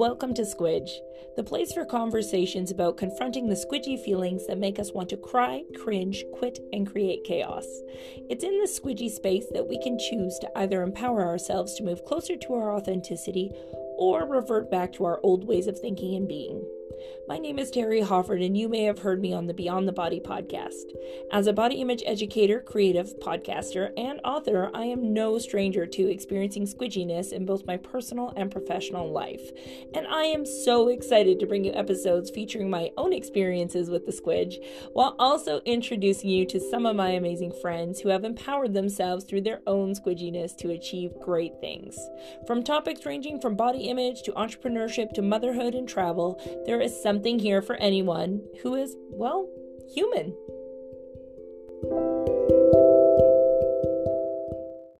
Welcome to Squidge, the place for conversations about confronting the squidgy feelings that make us want to cry, cringe, quit, and create chaos. It's in this squidgy space that we can choose to either empower ourselves to move closer to our authenticity or revert back to our old ways of thinking and being. My name is Teri Hofford, and you may have heard me on the Beyond the Body podcast. As a body image educator, creative, podcaster, and author, I am no stranger to experiencing squidginess in both my personal and professional life. And I am so excited to bring you episodes featuring my own experiences with the squidge, while also introducing you to some of my amazing friends who have empowered themselves through their own squidginess to achieve great things. From topics ranging from body image to entrepreneurship to motherhood and travel, there is is something here for anyone who is, well, human.